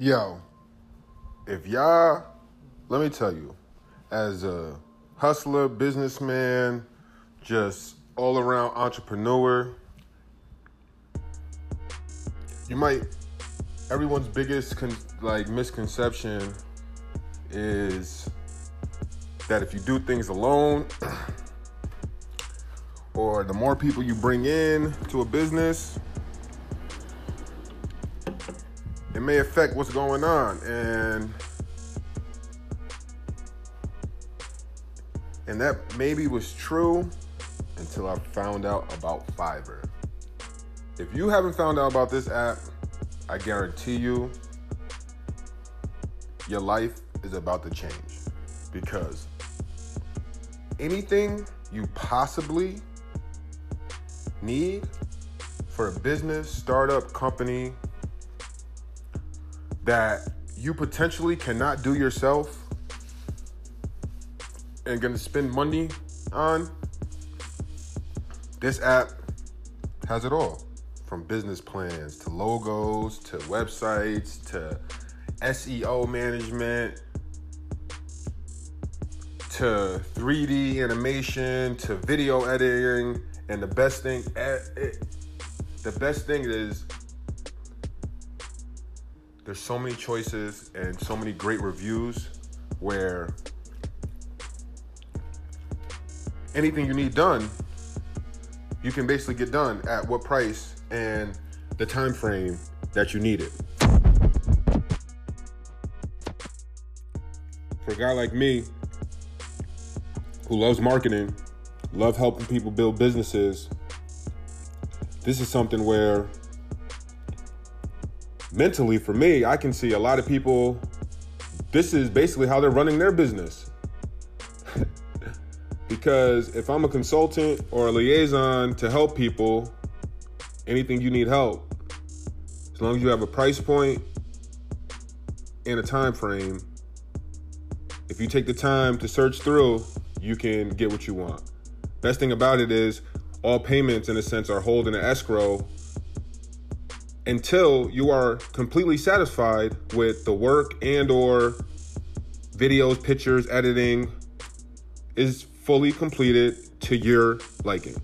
Yo, if y'all, let me tell you, as a hustler, businessman, just all around entrepreneur, you might, everyone's biggest con- like misconception is that if you do things alone, or the more people you bring in to a business, it may affect what's going on and and that maybe was true until I found out about Fiverr. If you haven't found out about this app, I guarantee you your life is about to change because anything you possibly need for a business, startup, company, that you potentially cannot do yourself and gonna spend money on, this app has it all. From business plans to logos to websites to SEO management to 3D animation to video editing and the best thing eh, the best thing is there's so many choices and so many great reviews where anything you need done you can basically get done at what price and the time frame that you need it. For a guy like me who loves marketing love helping people build businesses this is something where mentally for me, I can see a lot of people, this is basically how they're running their business. because if I'm a consultant or a liaison to help people, anything you need help, as long as you have a price point and a time frame, if you take the time to search through, you can get what you want. Best thing about it is all payments in a sense are holding an escrow until you are completely satisfied with the work and or videos, pictures, editing is fully completed to your liking.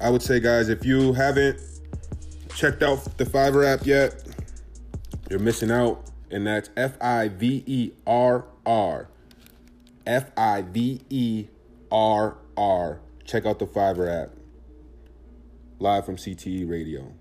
I would say guys, if you haven't checked out the Fiverr app yet, you're missing out and that's F I V E R R. F I V E R R. Check out the Fiverr app live from CTE Radio.